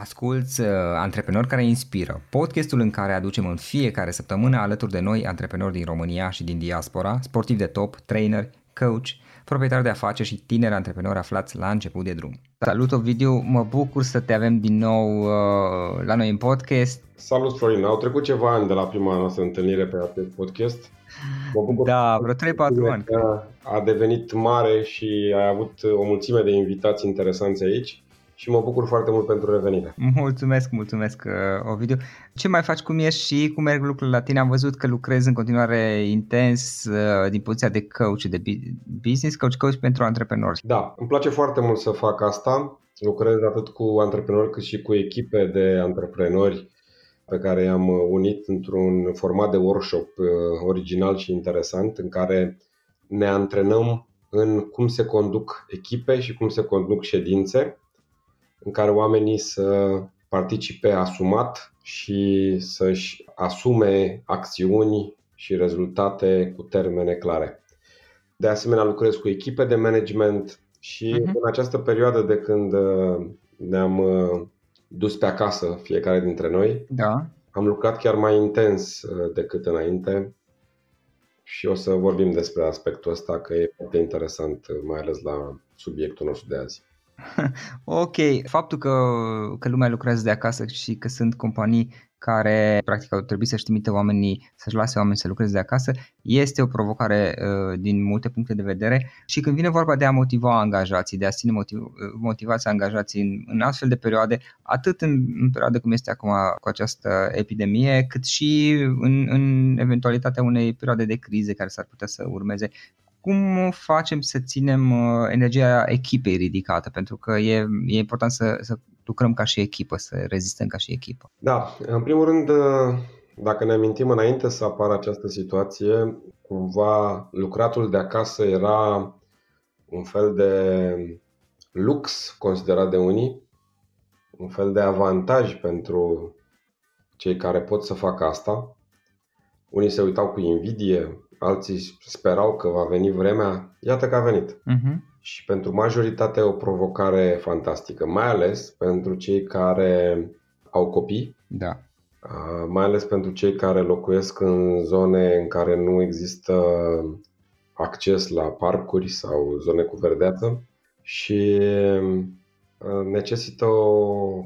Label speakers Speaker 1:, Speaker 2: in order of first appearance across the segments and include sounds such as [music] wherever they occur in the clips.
Speaker 1: Asculți uh, Antreprenori care inspiră, podcastul în care aducem în fiecare săptămână alături de noi antreprenori din România și din diaspora, sportivi de top, trainer, coach, proprietari de afaceri și tineri antreprenori aflați la început de drum. Salut Ovidiu, mă bucur să te avem din nou uh, la noi în podcast.
Speaker 2: Salut Florin, au trecut ceva ani de la prima noastră întâlnire pe acest podcast.
Speaker 1: Mă bucur da, vreo 3-4 ani.
Speaker 2: A devenit mare și ai avut o mulțime de invitați interesanți aici și mă bucur foarte mult pentru revenire.
Speaker 1: Mulțumesc, mulțumesc uh, Ovidiu. Ce mai faci, cum ești și cum merg lucrurile la tine? Am văzut că lucrezi în continuare intens uh, din poziția de coach de business, coach coach pentru antreprenori.
Speaker 2: Da, îmi place foarte mult să fac asta. Lucrez atât cu antreprenori cât și cu echipe de antreprenori pe care i-am unit într-un format de workshop uh, original și interesant în care ne antrenăm în cum se conduc echipe și cum se conduc ședințe în care oamenii să participe asumat și să-și asume acțiuni și rezultate cu termene clare. De asemenea, lucrez cu echipe de management și uh-huh. în această perioadă de când uh, ne-am uh, dus pe acasă fiecare dintre noi,
Speaker 1: da.
Speaker 2: am lucrat chiar mai intens uh, decât înainte și o să vorbim despre aspectul ăsta că e foarte interesant, mai ales la subiectul nostru de azi. [laughs]
Speaker 1: ok, faptul că, că lumea lucrează de acasă și că sunt companii care practic au trebuit să-și trimită oamenii, să-și lase oameni să lucreze de acasă, este o provocare uh, din multe puncte de vedere. Și când vine vorba de a motiva angajații, de a ține motiv, uh, motivați angajații în, în astfel de perioade, atât în, în perioade cum este acum cu această epidemie, cât și în, în eventualitatea unei perioade de crize care s-ar putea să urmeze, cum facem să ținem uh, energia echipei ridicată? Pentru că e, e important să, să lucrăm ca și echipă, să rezistăm ca și echipă.
Speaker 2: Da, în primul rând, uh, dacă ne amintim înainte să apară această situație, cumva lucratul de acasă era un fel de lux considerat de unii, un fel de avantaj pentru cei care pot să facă asta. Unii se uitau cu invidie, alții sperau că va veni vremea, iată că a venit. Uh-huh. Și pentru majoritate e o provocare fantastică, mai ales pentru cei care au copii,
Speaker 1: da.
Speaker 2: mai ales pentru cei care locuiesc în zone în care nu există acces la parcuri sau zone cu verdeață și necesită o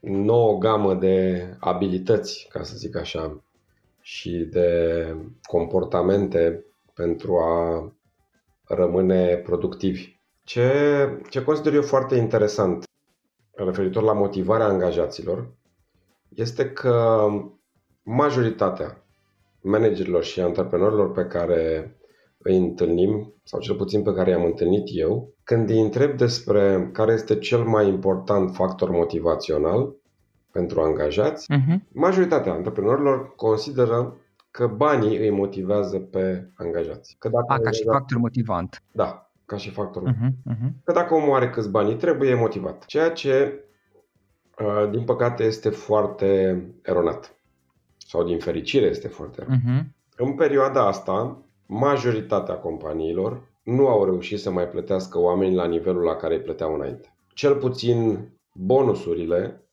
Speaker 2: nouă gamă de abilități, ca să zic așa, și de comportamente pentru a rămâne productivi. Ce, ce consider eu foarte interesant referitor la motivarea angajaților este că majoritatea managerilor și antreprenorilor pe care îi întâlnim, sau cel puțin pe care i-am întâlnit eu, când îi întreb despre care este cel mai important factor motivațional, pentru angajați, uh-huh. majoritatea antreprenorilor consideră că banii îi motivează pe angajați.
Speaker 1: Că dacă A, ca și factor motivant.
Speaker 2: Da, ca și factor uh-huh, uh-huh. Că dacă omul are câți bani trebuie, e motivat. Ceea ce, uh, din păcate, este foarte eronat. Sau din fericire este foarte eronat. Uh-huh. În perioada asta, majoritatea companiilor nu au reușit să mai plătească oamenii la nivelul la care îi plăteau înainte. Cel puțin bonusurile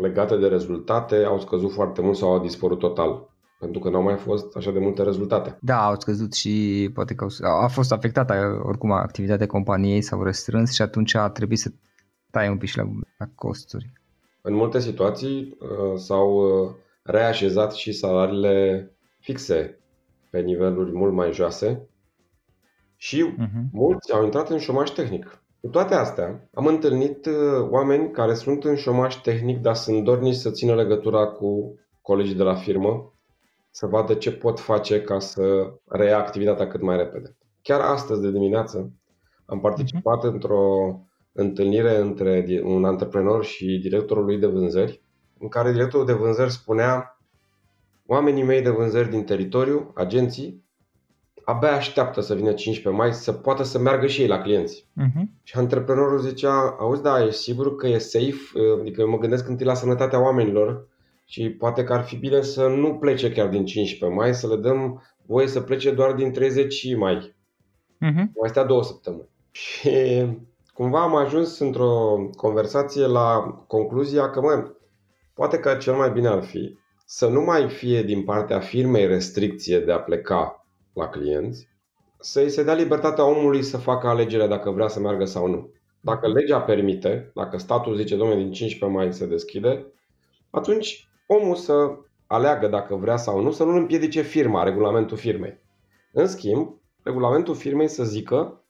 Speaker 2: legate de rezultate au scăzut foarte mult sau au dispărut total. Pentru că nu au mai fost așa de multe rezultate.
Speaker 1: Da, au scăzut și poate că a fost afectată oricum activitatea companiei, s-au restrâns și atunci a trebuit să tai un pic și la, la costuri.
Speaker 2: În multe situații uh, s-au uh, reașezat și salariile fixe pe niveluri mult mai joase Și uh-huh. mulți au intrat în șomaj tehnic. Cu toate astea, am întâlnit uh, oameni care sunt în șomaj tehnic, dar sunt dornici să țină legătura cu colegii de la firmă, să vadă ce pot face ca să reia activitatea cât mai repede. Chiar astăzi de dimineață am participat uh-huh. într-o întâlnire între un antreprenor și directorul lui de vânzări, în care directorul de vânzări spunea oamenii mei de vânzări din teritoriu, agenții, abia așteaptă să vină 15 mai să poată să meargă și ei la clienți. Uh-huh. Și antreprenorul zicea, auzi, da, e sigur că e safe? Adică eu mă gândesc întâi la sănătatea oamenilor și poate că ar fi bine să nu plece chiar din 15 mai, să le dăm voie să plece doar din 30 mai. Uh-huh. Mai stea două săptămâni. Și cumva am ajuns într-o conversație la concluzia că, mă, poate că cel mai bine ar fi să nu mai fie din partea firmei restricție de a pleca la clienți, să-i se dea libertatea omului să facă alegerea dacă vrea să meargă sau nu. Dacă legea permite, dacă statul zice, domnule, din 15 mai se deschide, atunci omul să aleagă dacă vrea sau nu, să nu împiedice firma, regulamentul firmei. În schimb, regulamentul firmei să zică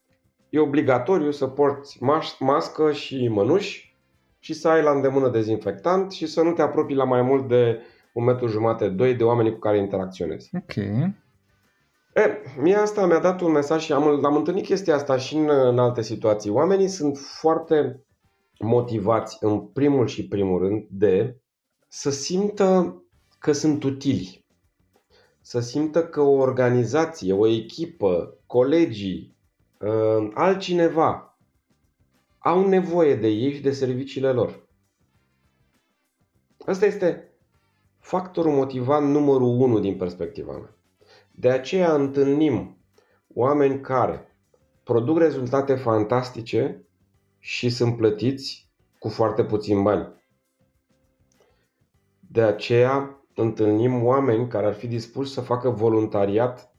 Speaker 2: e obligatoriu să porți mască și mănuși și să ai la îndemână dezinfectant și să nu te apropii la mai mult de un metru jumate, doi de oamenii cu care interacționezi.
Speaker 1: Ok.
Speaker 2: E, mie asta mi-a dat un mesaj și am, am întâlnit chestia asta și în, în alte situații. Oamenii sunt foarte motivați în primul și primul rând de să simtă că sunt utili. Să simtă că o organizație, o echipă, colegii, ă, altcineva au nevoie de ei și de serviciile lor. Asta este factorul motivant numărul unu din perspectiva mea. De aceea întâlnim oameni care produc rezultate fantastice și sunt plătiți cu foarte puțin bani. De aceea întâlnim oameni care ar fi dispuși să facă voluntariat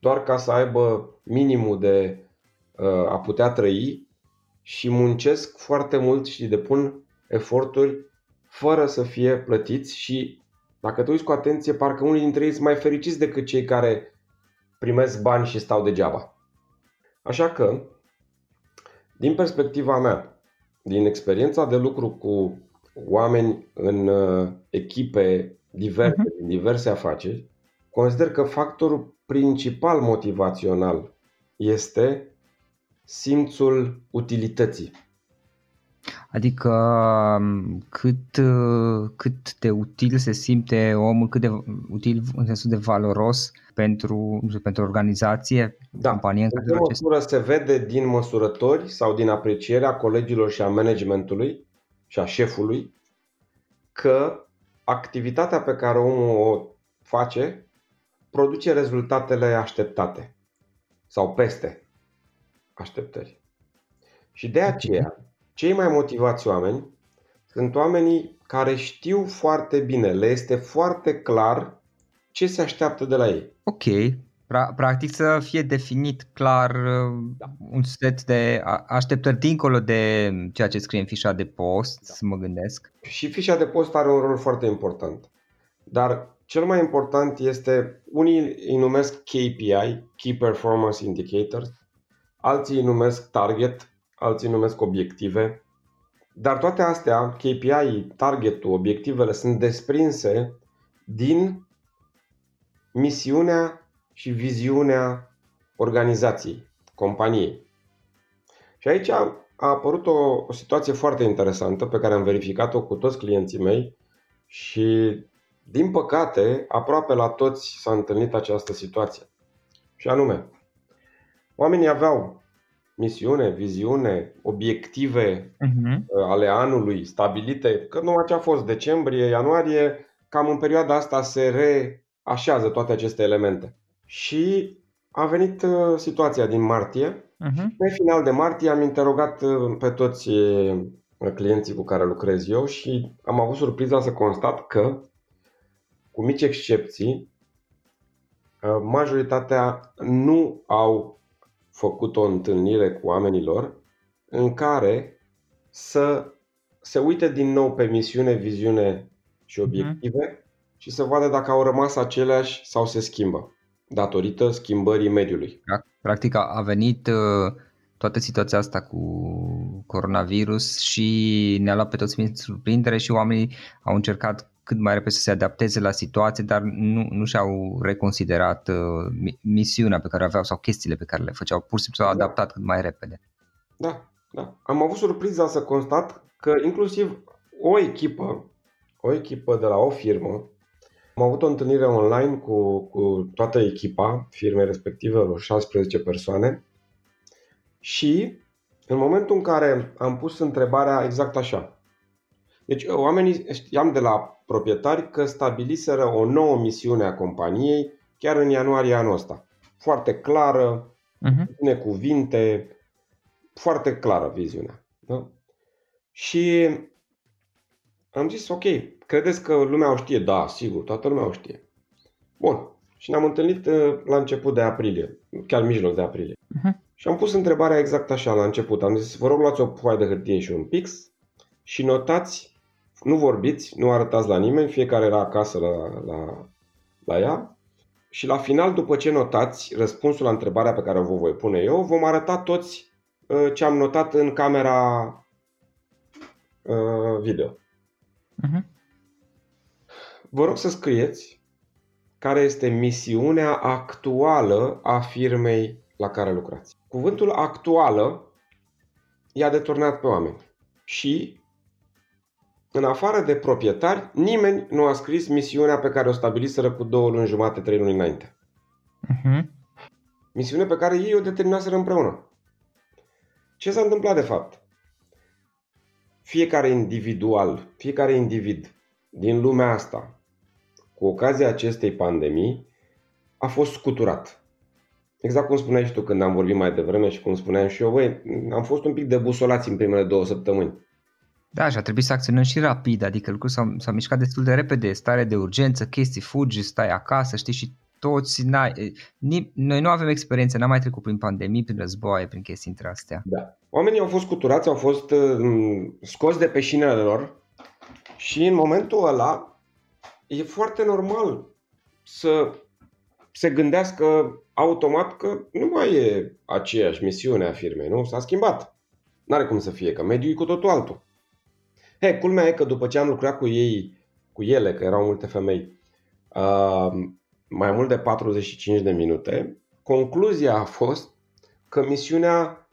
Speaker 2: doar ca să aibă minimul de uh, a putea trăi și muncesc foarte mult și depun eforturi fără să fie plătiți și dacă te uiți cu atenție, parcă unii dintre ei sunt mai fericiți decât cei care primesc bani și stau degeaba. Așa că, din perspectiva mea, din experiența de lucru cu oameni în uh, echipe diverse, uh-huh. din diverse afaceri, consider că factorul principal motivațional este simțul utilității.
Speaker 1: Adică um, cât, uh, cât de util se simte omul, cât de util în sensul de valoros pentru, pentru organizație,
Speaker 2: da. companie. În ce măsură se vede din măsurători sau din aprecierea colegilor și a managementului și a șefului că activitatea pe care omul o face produce rezultatele așteptate sau peste așteptări. Și de aceea cei mai motivați oameni sunt oamenii care știu foarte bine, le este foarte clar ce se așteaptă de la ei.
Speaker 1: Ok. Practic să fie definit clar da. un set de așteptări dincolo de ceea ce scrie în fișa de post, da. să mă gândesc.
Speaker 2: Și fișa de post are un rol foarte important. Dar cel mai important este, unii îi numesc KPI, Key Performance Indicators, alții îi numesc Target, alții numesc obiective. Dar toate astea, KPI, targetul, obiectivele, sunt desprinse din misiunea și viziunea organizației, companiei. Și aici a apărut o, o situație foarte interesantă pe care am verificat-o cu toți clienții mei și, din păcate, aproape la toți s-a întâlnit această situație. Și anume, oamenii aveau misiune, viziune, obiective uh-huh. ale anului stabilite, că nu ce a fost decembrie, ianuarie, cam în perioada asta se reașează toate aceste elemente. Și a venit uh, situația din martie. Uh-huh. Pe final de martie am interogat uh, pe toți uh, clienții cu care lucrez eu și am avut surpriza să constat că, cu mici excepții, majoritatea nu au făcut o întâlnire cu oamenii lor în care să se uite din nou pe misiune, viziune și mhm. obiective uh-huh. și să vadă dacă au rămas aceleași sau se schimbă. datorită schimbării mediului.
Speaker 1: Practic a venit uh, toată situația asta cu coronavirus și ne-a luat pe toți prin surprindere și oamenii au încercat cât mai repede să se adapteze la situație, dar nu, nu și-au reconsiderat uh, misiunea pe care o aveau sau chestiile pe care le făceau. Pur și simplu s-au da. adaptat cât mai repede.
Speaker 2: Da, da. Am avut surpriza să constat că inclusiv o echipă, o echipă de la o firmă, am avut o întâlnire online cu, cu toată echipa firmei respective, 16 persoane, și în momentul în care am pus întrebarea exact așa, deci oamenii știam de la proprietari că stabiliseră o nouă misiune a companiei chiar în ianuarie anul ăsta. Foarte clară, uh-huh. cuvinte, foarte clară viziunea. Da? Și am zis, ok, credeți că lumea o știe? Da, sigur, toată lumea o știe. Bun. Și ne-am întâlnit uh, la început de aprilie, chiar mijloc de aprilie. Uh-huh. Și am pus întrebarea exact așa la început. Am zis, vă rog luați o foaie de hârtie și un pix și notați, nu vorbiți, nu arătați la nimeni, fiecare era acasă la, la, la ea. Și la final, după ce notați răspunsul la întrebarea pe care o vă voi pune eu, vom arăta toți uh, ce am notat în camera uh, video. Uh-huh. Vă rog să scrieți care este misiunea actuală a firmei la care lucrați. Cuvântul actuală i-a deturnat pe oameni. Și, în afară de proprietari, nimeni nu a scris misiunea pe care o stabiliseră cu două luni jumate, trei luni înainte. Uh-huh. Misiune pe care ei o determinaseră împreună. Ce s-a întâmplat de fapt? Fiecare individual, fiecare individ din lumea asta, cu ocazia acestei pandemii, a fost scuturat exact cum spuneai și tu când am vorbit mai devreme și cum spuneam și eu, băi, am fost un pic debusolați în primele două săptămâni.
Speaker 1: Da, și a trebuit să acționăm și rapid, adică lucrul s-a, s-a mișcat destul de repede, stare de urgență, chestii, fugi, stai acasă, știi, și toți, n-ai, noi nu avem experiență, n-am mai trecut prin pandemii, prin războaie, prin chestii între astea.
Speaker 2: Da. Oamenii au fost cuturați, au fost uh, scoți de pe șinele lor și în momentul ăla e foarte normal să se gândească automat că nu mai e aceeași misiune a firmei, nu? S-a schimbat. N-are cum să fie, că mediul e cu totul altul. He, culmea e că după ce am lucrat cu ei, cu ele, că erau multe femei, uh, mai mult de 45 de minute, concluzia a fost că misiunea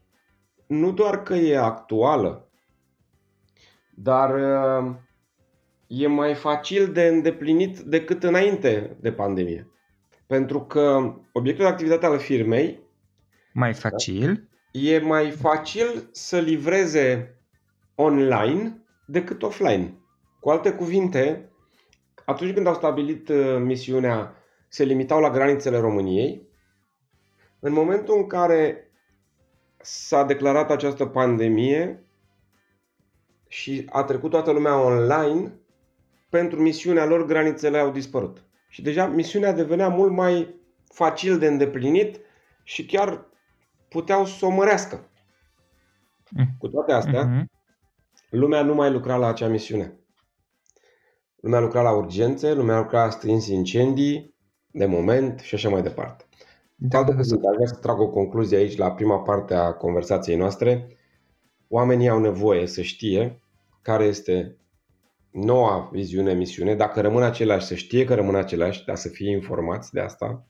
Speaker 2: nu doar că e actuală, dar uh, e mai facil de îndeplinit decât înainte de pandemie. Pentru că obiectul de activitate al firmei
Speaker 1: mai facil
Speaker 2: e mai facil să livreze online decât offline. Cu alte cuvinte, atunci când au stabilit uh, misiunea, se limitau la granițele României. În momentul în care s-a declarat această pandemie și a trecut toată lumea online, pentru misiunea lor granițele au dispărut. Și deja misiunea devenea mult mai facil de îndeplinit și chiar puteau să o mărească. Mm. Cu toate astea, mm-hmm. Lumea nu mai lucra la acea misiune. Lumea lucra la urgențe, lumea lucra la stins incendii, de moment și așa mai departe. Da, da, da. aș vrea să trag o concluzie aici la prima parte a conversației noastre. Oamenii au nevoie să știe care este noua viziune, misiune, dacă rămân aceleași, să știe că rămân aceleași, dar să fie informați de asta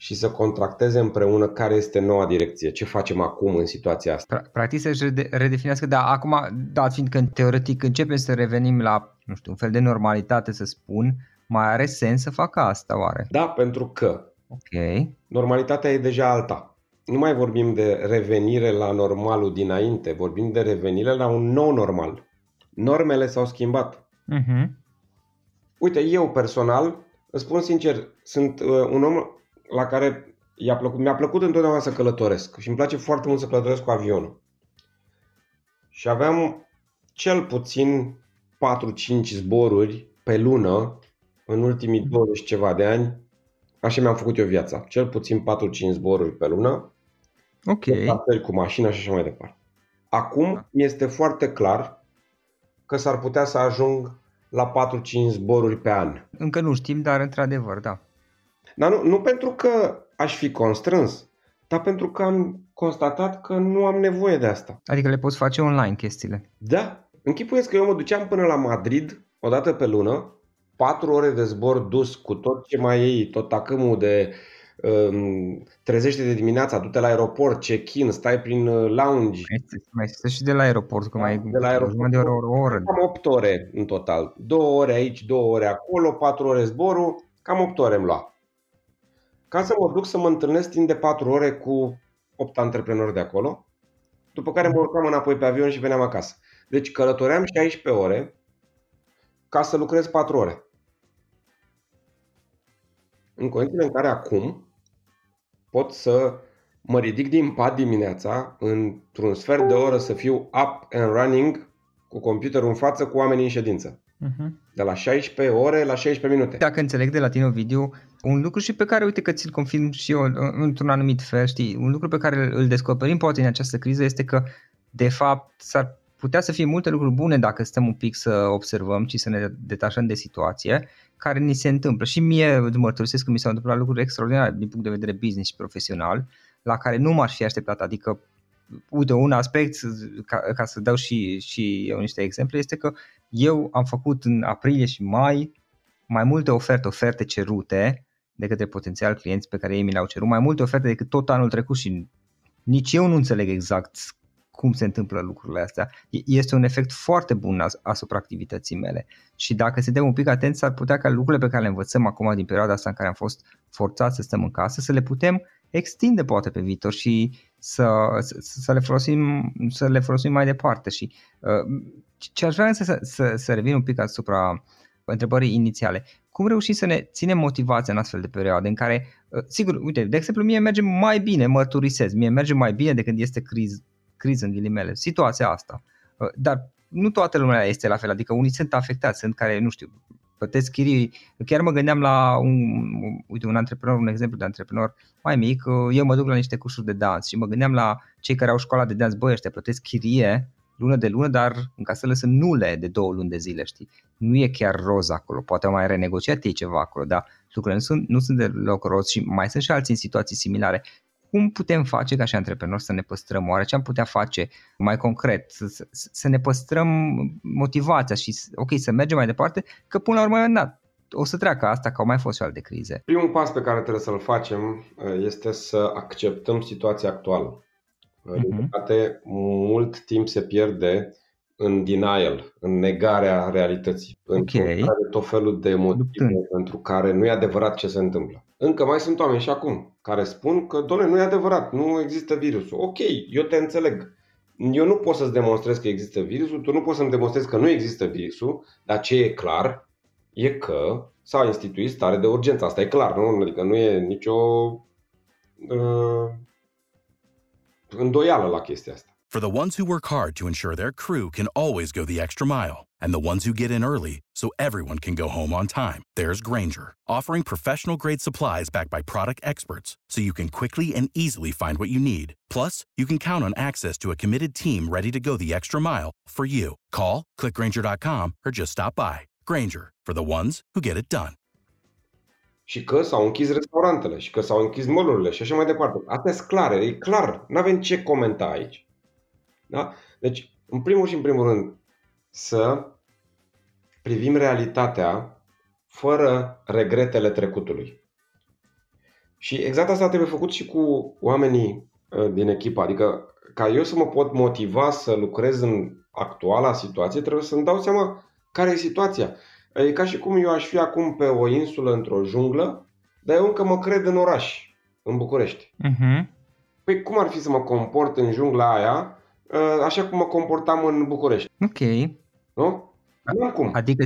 Speaker 2: și să contracteze împreună care este noua direcție, ce facem acum în situația asta.
Speaker 1: Practic să-și redefinească, dar acum, dat fiind că teoretic începem să revenim la, nu știu, un fel de normalitate, să spun, mai are sens să facă asta oare?
Speaker 2: Da, pentru că
Speaker 1: Ok.
Speaker 2: normalitatea e deja alta. Nu mai vorbim de revenire la normalul dinainte, vorbim de revenire la un nou normal normele s-au schimbat. Uh-huh. Uite, eu personal, îți spun sincer, sunt uh, un om la care i-a plăcut, mi-a plăcut întotdeauna să călătoresc și îmi place foarte mult să călătoresc cu avionul. Și aveam cel puțin 4-5 zboruri pe lună în ultimii 20 ceva de ani. Așa mi-am făcut eu viața. Cel puțin 4-5 zboruri pe lună.
Speaker 1: Ok.
Speaker 2: Cu mașina și așa mai departe. Acum da. mi este foarte clar că s-ar putea să ajung la 4-5 zboruri pe an.
Speaker 1: Încă nu știm, dar într-adevăr, da.
Speaker 2: Dar nu, nu pentru că aș fi constrâns, dar pentru că am constatat că nu am nevoie de asta.
Speaker 1: Adică le poți face online chestiile.
Speaker 2: Da. Închipuiesc că eu mă duceam până la Madrid o dată pe lună, patru ore de zbor dus cu tot ce mai iei, tot tacâmul de um, trezește de dimineața, du-te la aeroport, check-in, stai prin uh, lounge.
Speaker 1: Mai stă și de la aeroport, că mai
Speaker 2: de la aeroport.
Speaker 1: de o oră, o oră.
Speaker 2: Cam 8 ore în total. Două ore aici, două ore acolo, patru ore zborul, cam 8 ore îmi lua. Ca să mă duc să mă întâlnesc timp de 4 ore cu 8 antreprenori de acolo, după care mă urcam înapoi pe avion și veneam acasă. Deci călătoream 16 ore ca să lucrez 4 ore. În condițiile în care acum pot să mă ridic din pat dimineața, într-un sfert de oră să fiu up and running cu computerul în față cu oamenii în ședință. Uh-huh. De la 16 ore la 16 minute.
Speaker 1: Dacă înțeleg de la tine, video, un lucru și pe care, uite că ți-l confirm și eu într-un anumit fel, știi, un lucru pe care îl descoperim poate în această criză este că, de fapt, s-ar putea să fie multe lucruri bune dacă stăm un pic să observăm și să ne detașăm de situație care ni se întâmplă. Și mie îți mărturisesc că mi s-au întâmplat lucruri extraordinare din punct de vedere business și profesional, la care nu m-aș fi așteptat. Adică, uite, un aspect, ca, ca să dau și, și eu niște exemple, este că eu am făcut în aprilie și mai mai multe oferte, oferte cerute de către potențial clienți pe care ei mi le-au cerut, mai multe oferte decât tot anul trecut și nici eu nu înțeleg exact cum se întâmplă lucrurile astea. Este un efect foarte bun asupra activității mele și dacă suntem un pic atenți, s-ar putea ca lucrurile pe care le învățăm acum din perioada asta în care am fost forțați să stăm în casă, să le putem extinde poate pe viitor și să, să, să, le, folosim, să le folosim mai departe. Și uh, ce aș vrea să, să, să revin un pic asupra întrebării inițiale. Cum reușim să ne ținem motivația în astfel de perioade în care, uh, sigur, uite, de exemplu, mie merge mai bine, mărturisez, mie merge mai bine de când este criz, criză în ghilimele, situația asta. Uh, dar nu toată lumea este la fel, adică unii sunt afectați, sunt care, nu știu, plătesc chirii. Chiar mă gândeam la un, uite, un antreprenor, un exemplu de antreprenor mai mic, uh, eu mă duc la niște cursuri de dans și mă gândeam la cei care au școala de dans, băi, ăștia plătesc chirie lună de lună, dar în casele sunt nule de două luni de zile, știi? Nu e chiar roz acolo, poate au mai renegociat ei ceva acolo, dar lucrurile nu sunt, nu sunt deloc roz și mai sunt și alții în situații similare cum putem face ca și antreprenori să ne păstrăm? Oare ce am putea face mai concret? Să, să ne păstrăm motivația și ok, să mergem mai departe, că până la urmă da, o să treacă asta, că au mai fost și alte crize.
Speaker 2: Primul pas pe care trebuie să-l facem uh, este să acceptăm situația actuală. Uh-huh. Din păcate, mult timp se pierde în denial, în negarea realității, okay. în tot felul de motive Luptând. pentru care nu e adevărat ce se întâmplă. Încă mai sunt oameni și acum care spun că, doamne, nu e adevărat, nu există virusul. Ok, eu te înțeleg. Eu nu pot să-ți demonstrez că există virusul, tu nu poți să-mi demonstrezi că nu există virusul, dar ce e clar e că s-a instituit stare de urgență. Asta e clar, nu? Adică nu e nicio uh, îndoială la chestia asta.
Speaker 3: For the ones who work hard to ensure their crew can always go the extra mile, and the ones who get in early so everyone can go home on time, there's Granger, offering professional grade supplies backed by product experts so you can quickly and easily find what you need. Plus, you can count on access to a committed team ready to go the extra mile for you. Call, clickgranger.com, or just stop by. Granger, for the ones who get it done.
Speaker 2: Și că s-au închis restaurantele, și că s-au închis molurile și așa mai departe. Astea e clar, nu avem ce comenta aici. Da? Deci, în primul și în primul rând, să privim realitatea fără regretele trecutului. Și exact asta trebuie făcut și cu oamenii uh, din echipă. Adică, ca eu să mă pot motiva să lucrez în actuala situație, trebuie să-mi dau seama care e situația. E ca și cum eu aș fi acum pe o insulă într-o junglă, dar eu încă mă cred în oraș, în București. Uh-huh. Păi cum ar fi să mă comport în jungla aia Uh, așa cum mă comportam în București.
Speaker 1: Ok.
Speaker 2: Nu? Nu am cum.
Speaker 1: Adică,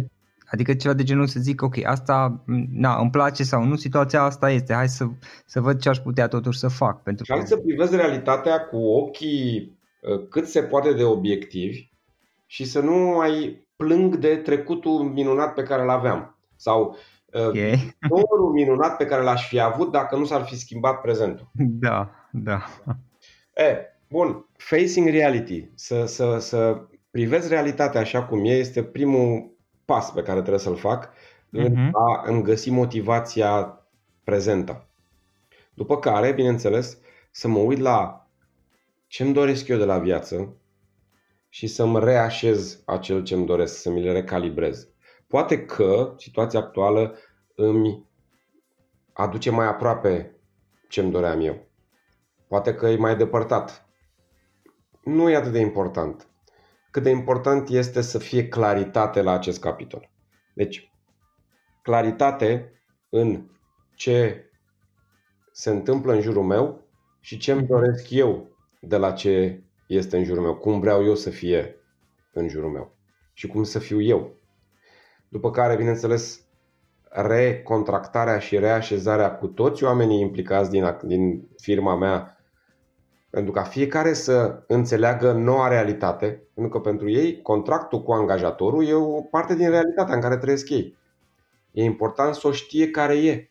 Speaker 1: adică ceva de genul să zic, ok, asta na, îmi place sau nu, situația asta este, hai să, să văd ce aș putea totuși să fac. Pentru
Speaker 2: hai că... să privezi realitatea cu ochii uh, cât se poate de obiectivi și să nu mai plâng de trecutul minunat pe care îl aveam. Sau uh, okay. [laughs] viitorul minunat pe care l-aș fi avut dacă nu s-ar fi schimbat prezentul.
Speaker 1: Da, da.
Speaker 2: E, bun, facing reality, să, să, să privezi realitatea așa cum e, este primul pas pe care trebuie să-l fac uh-huh. în a îmi găsi motivația prezentă. După care, bineînțeles, să mă uit la ce îmi doresc eu de la viață și să-mi reașez acel ce îmi doresc, să mi le recalibrez. Poate că situația actuală îmi aduce mai aproape ce îmi doream eu. Poate că e mai depărtat. Nu e atât de important. Cât de important este să fie claritate la acest capitol. Deci, claritate în ce se întâmplă în jurul meu și ce îmi doresc eu de la ce este în jurul meu, cum vreau eu să fie în jurul meu și cum să fiu eu. După care, bineînțeles, recontractarea și reașezarea cu toți oamenii implicați din, din firma mea, pentru ca fiecare să înțeleagă noua realitate, pentru că pentru ei contractul cu angajatorul e o parte din realitatea în care trăiesc ei. E important să o știe care e.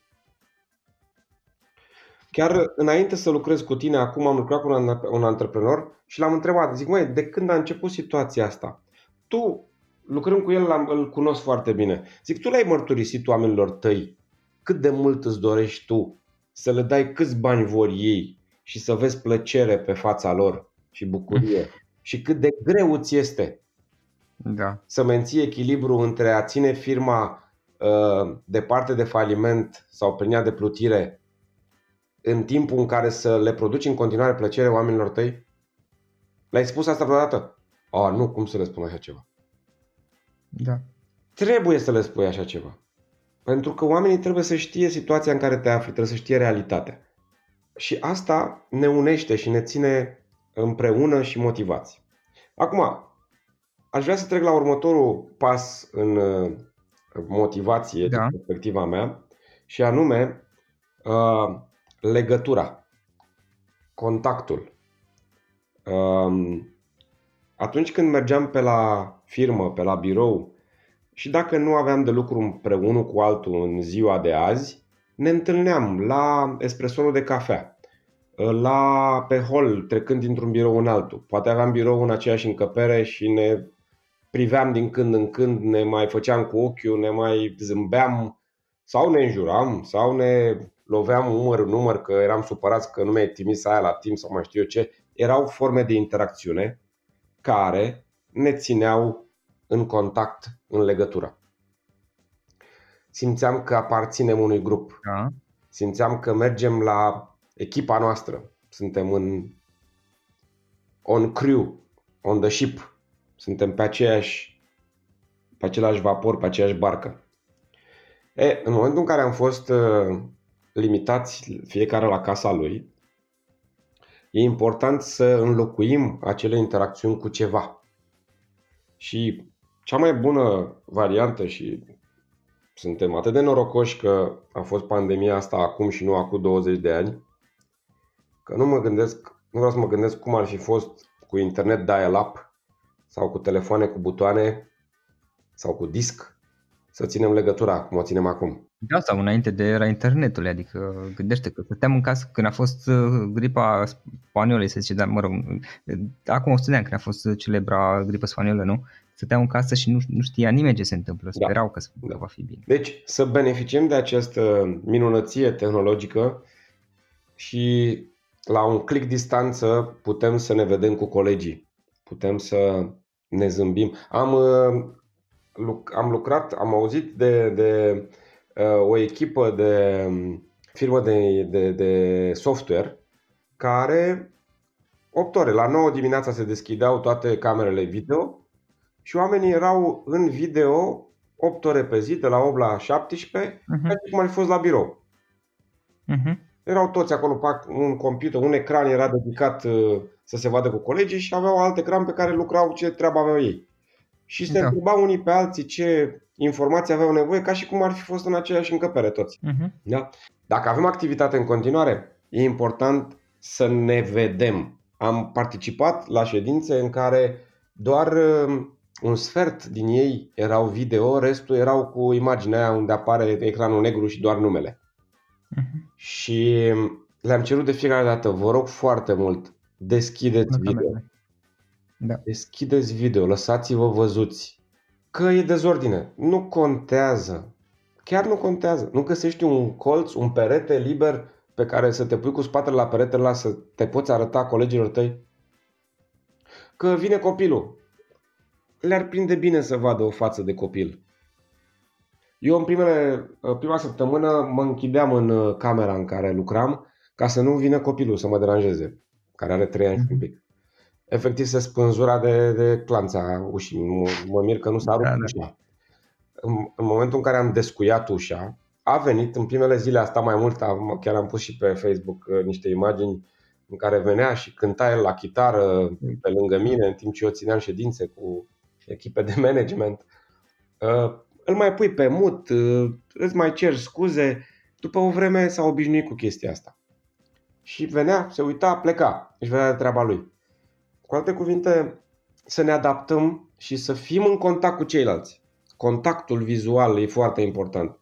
Speaker 2: Chiar înainte să lucrez cu tine, acum am lucrat cu un, un antreprenor și l-am întrebat, zic, măi, de când a început situația asta? Tu, lucrând cu el, îl cunosc foarte bine. Zic, tu l-ai mărturisit oamenilor tăi cât de mult îți dorești tu să le dai câți bani vor ei și să vezi plăcere pe fața lor și bucurie [laughs] și cât de greu ți este
Speaker 1: da.
Speaker 2: să menții echilibru între a ține firma uh, departe de faliment sau prin ea de plutire în timpul în care să le produci în continuare plăcere oamenilor tăi? Le-ai spus asta vreodată? A, nu, cum să le spun așa ceva?
Speaker 1: Da.
Speaker 2: Trebuie să le spui așa ceva. Pentru că oamenii trebuie să știe situația în care te afli, trebuie să știe realitatea. Și asta ne unește și ne ține împreună și motivați. Acum, aș vrea să trec la următorul pas în uh, motivație da. din perspectiva mea și anume uh, legătura, contactul. Um, atunci când mergeam pe la firmă, pe la birou și dacă nu aveam de lucru împreună cu altul în ziua de azi, ne întâlneam la espresonul de cafea, la pe hol, trecând dintr-un birou în altul. Poate aveam birou în aceeași încăpere și ne priveam din când în când, ne mai făceam cu ochiul, ne mai zâmbeam sau ne înjuram sau ne loveam număr în număr că eram supărați că nu mi-ai trimis aia la timp sau mai știu eu ce. Erau forme de interacțiune care ne țineau în contact, în legătură. Simțeam că aparținem unui grup. Da. Simțeam că mergem la echipa noastră. Suntem în on crew, on the ship. Suntem pe aceeași pe același vapor, pe aceeași barcă. E, în momentul în care am fost uh, limitați fiecare la casa lui, e important să înlocuim acele interacțiuni cu ceva. Și cea mai bună variantă și suntem atât de norocoși că a fost pandemia asta acum și nu acum 20 de ani, că nu mă gândesc, nu vreau să mă gândesc cum ar fi fost cu internet dial-up sau cu telefoane cu butoane sau cu disc să ținem legătura cum o ținem acum.
Speaker 1: Da, sau înainte de era internetului, adică gândește că stăteam în casă când a fost uh, gripa spaniolă, se zice, dar mă rog, acum 100 de ani când a fost celebra gripă spaniolă, nu? Stăteam în casă și nu, nu știa nimeni ce se întâmplă, da. sperau da. că, da. va fi bine.
Speaker 2: Deci să beneficiem de această minunăție tehnologică și la un click distanță putem să ne vedem cu colegii, putem să ne zâmbim. Am, uh, am lucrat, am auzit de, de uh, o echipă de um, firmă de, de, de software care 8 ore, la 9 dimineața se deschideau toate camerele video și oamenii erau în video 8 ore pe zi, de la 8 la 17, uh-huh. ca cum ar fi fost la birou. Uh-huh. Erau toți acolo, un computer, un ecran era dedicat uh, să se vadă cu colegii și aveau alt ecran pe care lucrau ce treabă aveau ei. Și se da. întrebau unii pe alții ce informații aveau nevoie, ca și cum ar fi fost în aceeași încăpere toți. Uh-huh. Da? Dacă avem activitate în continuare, e important să ne vedem. Am participat la ședințe în care doar uh, un sfert din ei erau video, restul erau cu imaginea aia unde apare ecranul negru și doar numele. Uh-huh. Și le-am cerut de fiecare dată, vă rog foarte mult, deschideți video. Da. Deschideți video, lăsați-vă văzuți. Că e dezordine. Nu contează chiar nu contează. Nu găsești un colț, un perete liber pe care să te pui cu spatele la perete la să te poți arăta colegilor tăi? Că vine copilul. Le-ar prinde bine să vadă o față de copil. Eu în primele, prima săptămână mă închideam în uh, camera în care lucram ca să nu vină copilul să mă deranjeze, care are 3 ani și un pic. Efectiv se spânzura de, de clanța ușii. Mă, mă mir că nu s-a rupt da, da. ușa. În, în momentul în care am descuiat ușa, a venit în primele zile asta mai mult, am, chiar am pus și pe Facebook uh, niște imagini în care venea și cânta el la chitară pe lângă mine în timp ce eu țineam ședințe cu echipe de [laughs] management. Uh, îl mai pui pe mut, uh, îți mai cer scuze. După o vreme s-a obișnuit cu chestia asta. Și venea, se uita, pleca, își vedea de treaba lui. Cu alte cuvinte, să ne adaptăm și să fim în contact cu ceilalți. Contactul vizual e foarte important.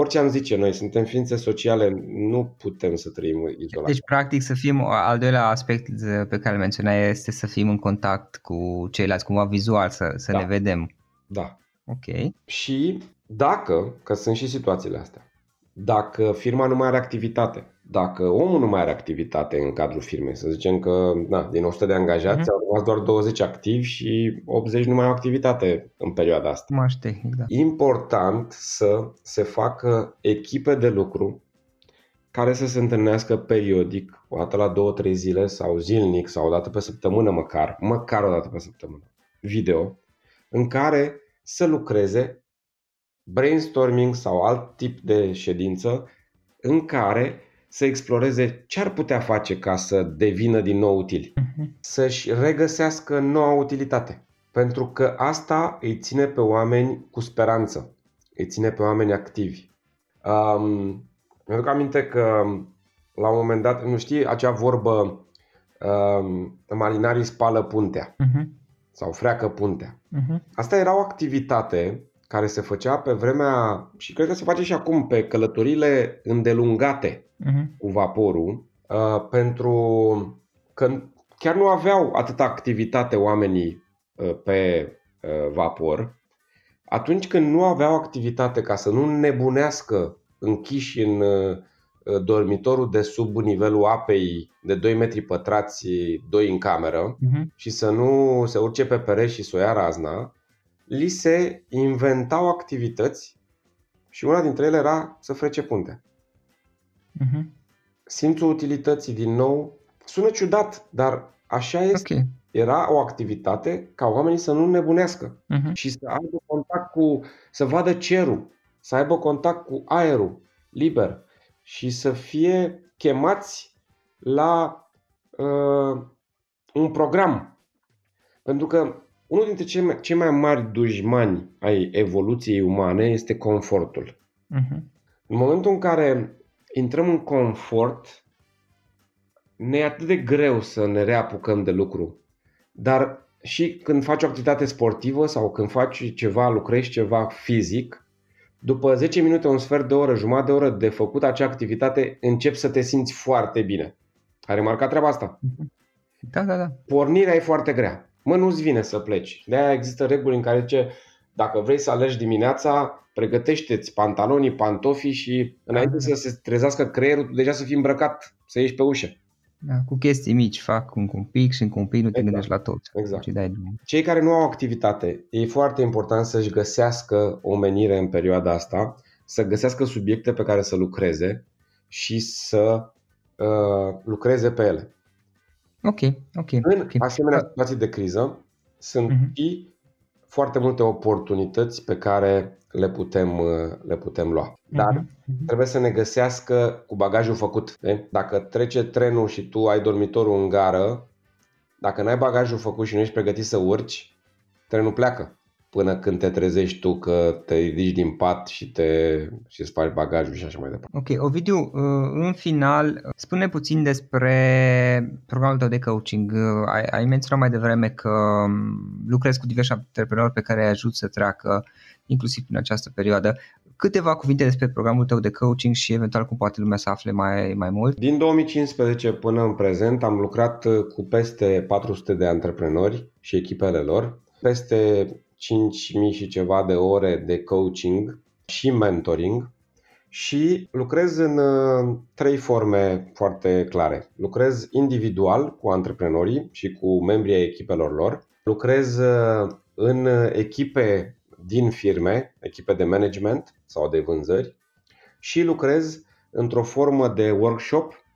Speaker 2: Orice am zice noi, suntem ființe sociale, nu putem să trăim izolați.
Speaker 1: Deci, practic, să fim, al doilea aspect pe care îl menționai este să fim în contact cu ceilalți, cumva vizual, să, să da. ne vedem.
Speaker 2: Da.
Speaker 1: Ok.
Speaker 2: Și dacă, că sunt și situațiile astea, dacă firma nu mai are activitate, dacă omul nu mai are activitate în cadrul firmei, să zicem că na, din 100 de angajați uh-huh. au rămas doar 20 activi și 80 nu mai au activitate în perioada asta.
Speaker 1: Maș tehnic, da.
Speaker 2: Important să se facă echipe de lucru care să se întâlnească periodic, o dată la 2-3 zile sau zilnic sau o dată pe săptămână măcar, măcar o dată pe săptămână, video, în care să lucreze brainstorming sau alt tip de ședință în care să exploreze ce ar putea face ca să devină din nou util, uh-huh. să-și regăsească noua utilitate. Pentru că asta îi ține pe oameni cu speranță, îi ține pe oameni activi. Um, mi-aduc aminte că la un moment dat, nu știi, acea vorbă um, marinarii spală puntea uh-huh. sau freacă puntea. Uh-huh. Asta era o activitate care se făcea pe vremea, și cred că se face și acum, pe călătorile îndelungate uh-huh. cu vaporul, uh, pentru că chiar nu aveau atâta activitate oamenii uh, pe uh, vapor, atunci când nu aveau activitate ca să nu nebunească închiși în uh, dormitorul de sub nivelul apei de 2 metri pătrați, 2 în cameră uh-huh. și să nu se urce pe pereți și să o ia razna, li se inventau activități și una dintre ele era să frece punte. Uh-huh. Simțul utilității, din nou, sună ciudat, dar așa este. Okay. Era o activitate ca oamenii să nu nebunească uh-huh. și să aibă contact cu, să vadă cerul, să aibă contact cu aerul liber și să fie chemați la uh, un program. Pentru că unul dintre cei mai, cei mai mari dușmani ai evoluției umane este confortul. Uh-huh. În momentul în care intrăm în confort, ne e atât de greu să ne reapucăm de lucru. Dar și când faci o activitate sportivă sau când faci ceva, lucrezi ceva fizic, după 10 minute, un sfert de oră, jumătate de oră de făcut acea activitate, începi să te simți foarte bine. Ai remarcat treaba asta?
Speaker 1: Mhm. Da, da, da.
Speaker 2: Pornirea e foarte grea mă, nu-ți vine să pleci. De-aia există reguli în care zice, dacă vrei să alergi dimineața, pregătește-ți pantalonii, pantofii și înainte da. să se trezească creierul, deja să fii îmbrăcat, să ieși pe ușă.
Speaker 1: Da, cu chestii mici, fac un, un pic și un pic, nu te exact. gândești la tot.
Speaker 2: Exact. Dai Cei care nu au activitate, e foarte important să-și găsească o menire în perioada asta, să găsească subiecte pe care să lucreze și să uh, lucreze pe ele.
Speaker 1: Ok, ok.
Speaker 2: În
Speaker 1: okay.
Speaker 2: asemenea situații de criză sunt uh-huh. și foarte multe oportunități pe care le putem, le putem lua. Dar uh-huh. trebuie să ne găsească cu bagajul făcut. De? Dacă trece trenul și tu ai dormitorul în gară, dacă n-ai bagajul făcut și nu ești pregătit să urci, trenul pleacă până când te trezești tu că te ridici din pat și te și îți faci bagajul și așa mai departe.
Speaker 1: Ok, Ovidiu, uh, în final, spune puțin despre programul tău de coaching. Uh, ai, ai menționat mai devreme că um, lucrezi cu diversi antreprenori pe care îi ajut să treacă inclusiv în această perioadă. Câteva cuvinte despre programul tău de coaching și eventual cum poate lumea să afle mai, mai mult?
Speaker 2: Din 2015 până în prezent am lucrat cu peste 400 de antreprenori și echipele lor, peste 5.000 și ceva de ore de coaching și mentoring și lucrez în uh, trei forme foarte clare. Lucrez individual cu antreprenorii și cu membrii ai echipelor lor. Lucrez uh, în echipe din firme, echipe de management sau de vânzări și lucrez într-o formă de workshop Uh,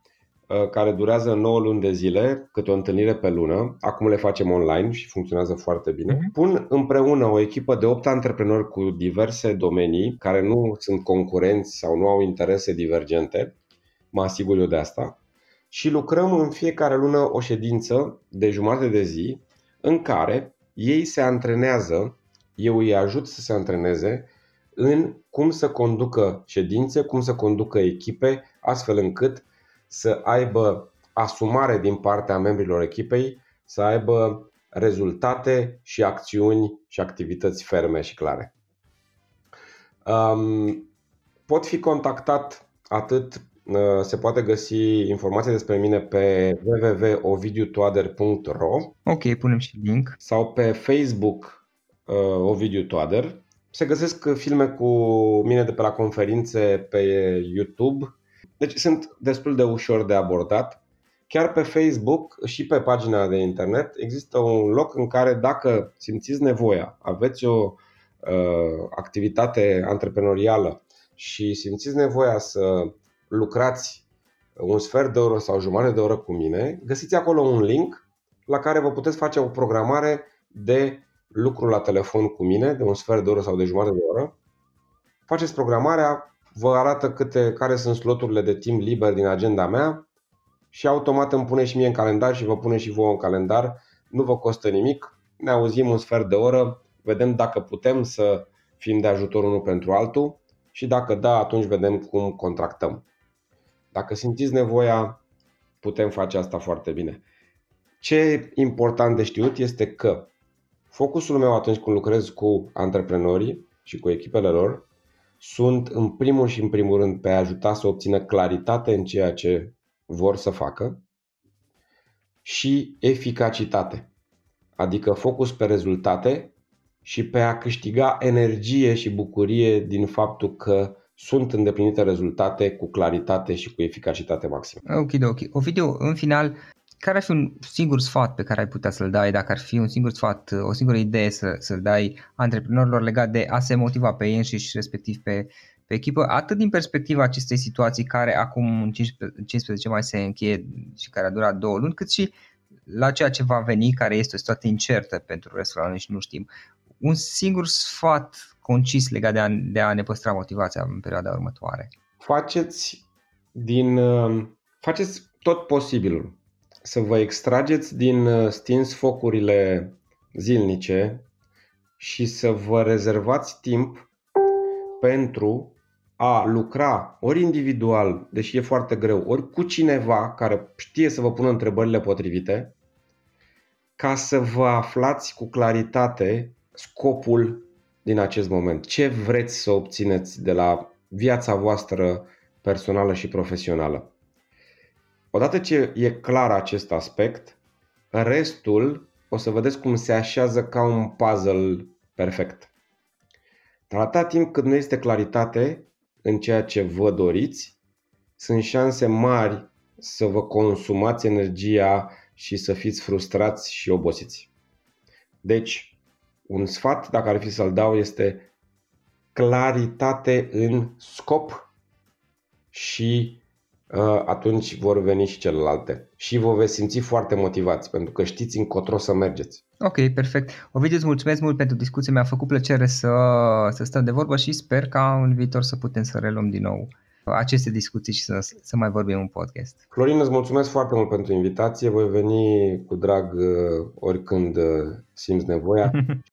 Speaker 2: care durează 9 luni de zile, câte o întâlnire pe lună. Acum le facem online și funcționează foarte bine. Mhm. Pun împreună o echipă de 8 antreprenori cu diverse domenii care nu sunt concurenți sau nu au interese divergente. Mă asigur eu de asta. Și lucrăm în fiecare lună o ședință de jumătate de zi în care ei se antrenează, eu îi ajut să se antreneze în cum să conducă ședințe, cum să conducă echipe, astfel încât să aibă asumare din partea membrilor echipei, să aibă rezultate și acțiuni și activități ferme și clare. Um, pot fi contactat atât uh, se poate găsi informații despre mine pe www.ovidiutoader.ro
Speaker 1: Ok, punem și link.
Speaker 2: Sau pe Facebook uh, Ovidiu Toader. Se găsesc filme cu mine de pe la conferințe pe YouTube deci sunt destul de ușor de abordat. Chiar pe Facebook și pe pagina de internet există un loc în care dacă simțiți nevoia, aveți o uh, activitate antreprenorială și simțiți nevoia să lucrați un sfert de oră sau jumătate de oră cu mine, găsiți acolo un link la care vă puteți face o programare de lucru la telefon cu mine, de un sfert de oră sau de jumătate de oră. Faceți programarea, vă arată câte, care sunt sloturile de timp liber din agenda mea și automat îmi pune și mie în calendar și vă pune și vouă în calendar. Nu vă costă nimic, ne auzim un sfert de oră, vedem dacă putem să fim de ajutor unul pentru altul și dacă da, atunci vedem cum contractăm. Dacă simțiți nevoia, putem face asta foarte bine. Ce e important de știut este că focusul meu atunci când lucrez cu antreprenorii și cu echipele lor sunt în primul și în primul rând pe a ajuta să obțină claritate în ceea ce vor să facă și eficacitate, adică focus pe rezultate și pe a câștiga energie și bucurie din faptul că sunt îndeplinite rezultate cu claritate și cu eficacitate maximă.
Speaker 1: Ok, ok. video în final, care ar fi un singur sfat pe care ai putea să-l dai, dacă ar fi un singur sfat, o singură idee să, să-l dai antreprenorilor legat de a se motiva pe ei înșiși și respectiv pe, pe echipă, atât din perspectiva acestei situații care acum în 15, 15 mai se încheie și care a durat două luni, cât și la ceea ce va veni, care este o situație incertă pentru restul anului și nu știm. Un singur sfat concis legat de a, de a ne păstra motivația în perioada următoare.
Speaker 2: Faceți din faceți tot posibilul să vă extrageți din uh, stins focurile zilnice și să vă rezervați timp pentru a lucra ori individual, deși e foarte greu, ori cu cineva care știe să vă pună întrebările potrivite, ca să vă aflați cu claritate scopul din acest moment. Ce vreți să obțineți de la viața voastră personală și profesională. Odată ce e clar acest aspect, restul o să vedeți cum se așează ca un puzzle perfect. Dar atâta timp cât nu este claritate în ceea ce vă doriți, sunt șanse mari să vă consumați energia și să fiți frustrați și obosiți. Deci, un sfat, dacă ar fi să-l dau, este claritate în scop și Uh, atunci vor veni și celelalte. Și vă veți simți foarte motivați, pentru că știți încotro să mergeți.
Speaker 1: Ok, perfect. Ovidiu, îți mulțumesc mult pentru discuție, mi-a făcut plăcere să, să stăm de vorbă și sper ca în viitor să putem să reluăm din nou aceste discuții și să, să mai vorbim un podcast.
Speaker 2: Florin, îți mulțumesc foarte mult pentru invitație. Voi veni cu drag uh, oricând uh, simți nevoia. [laughs]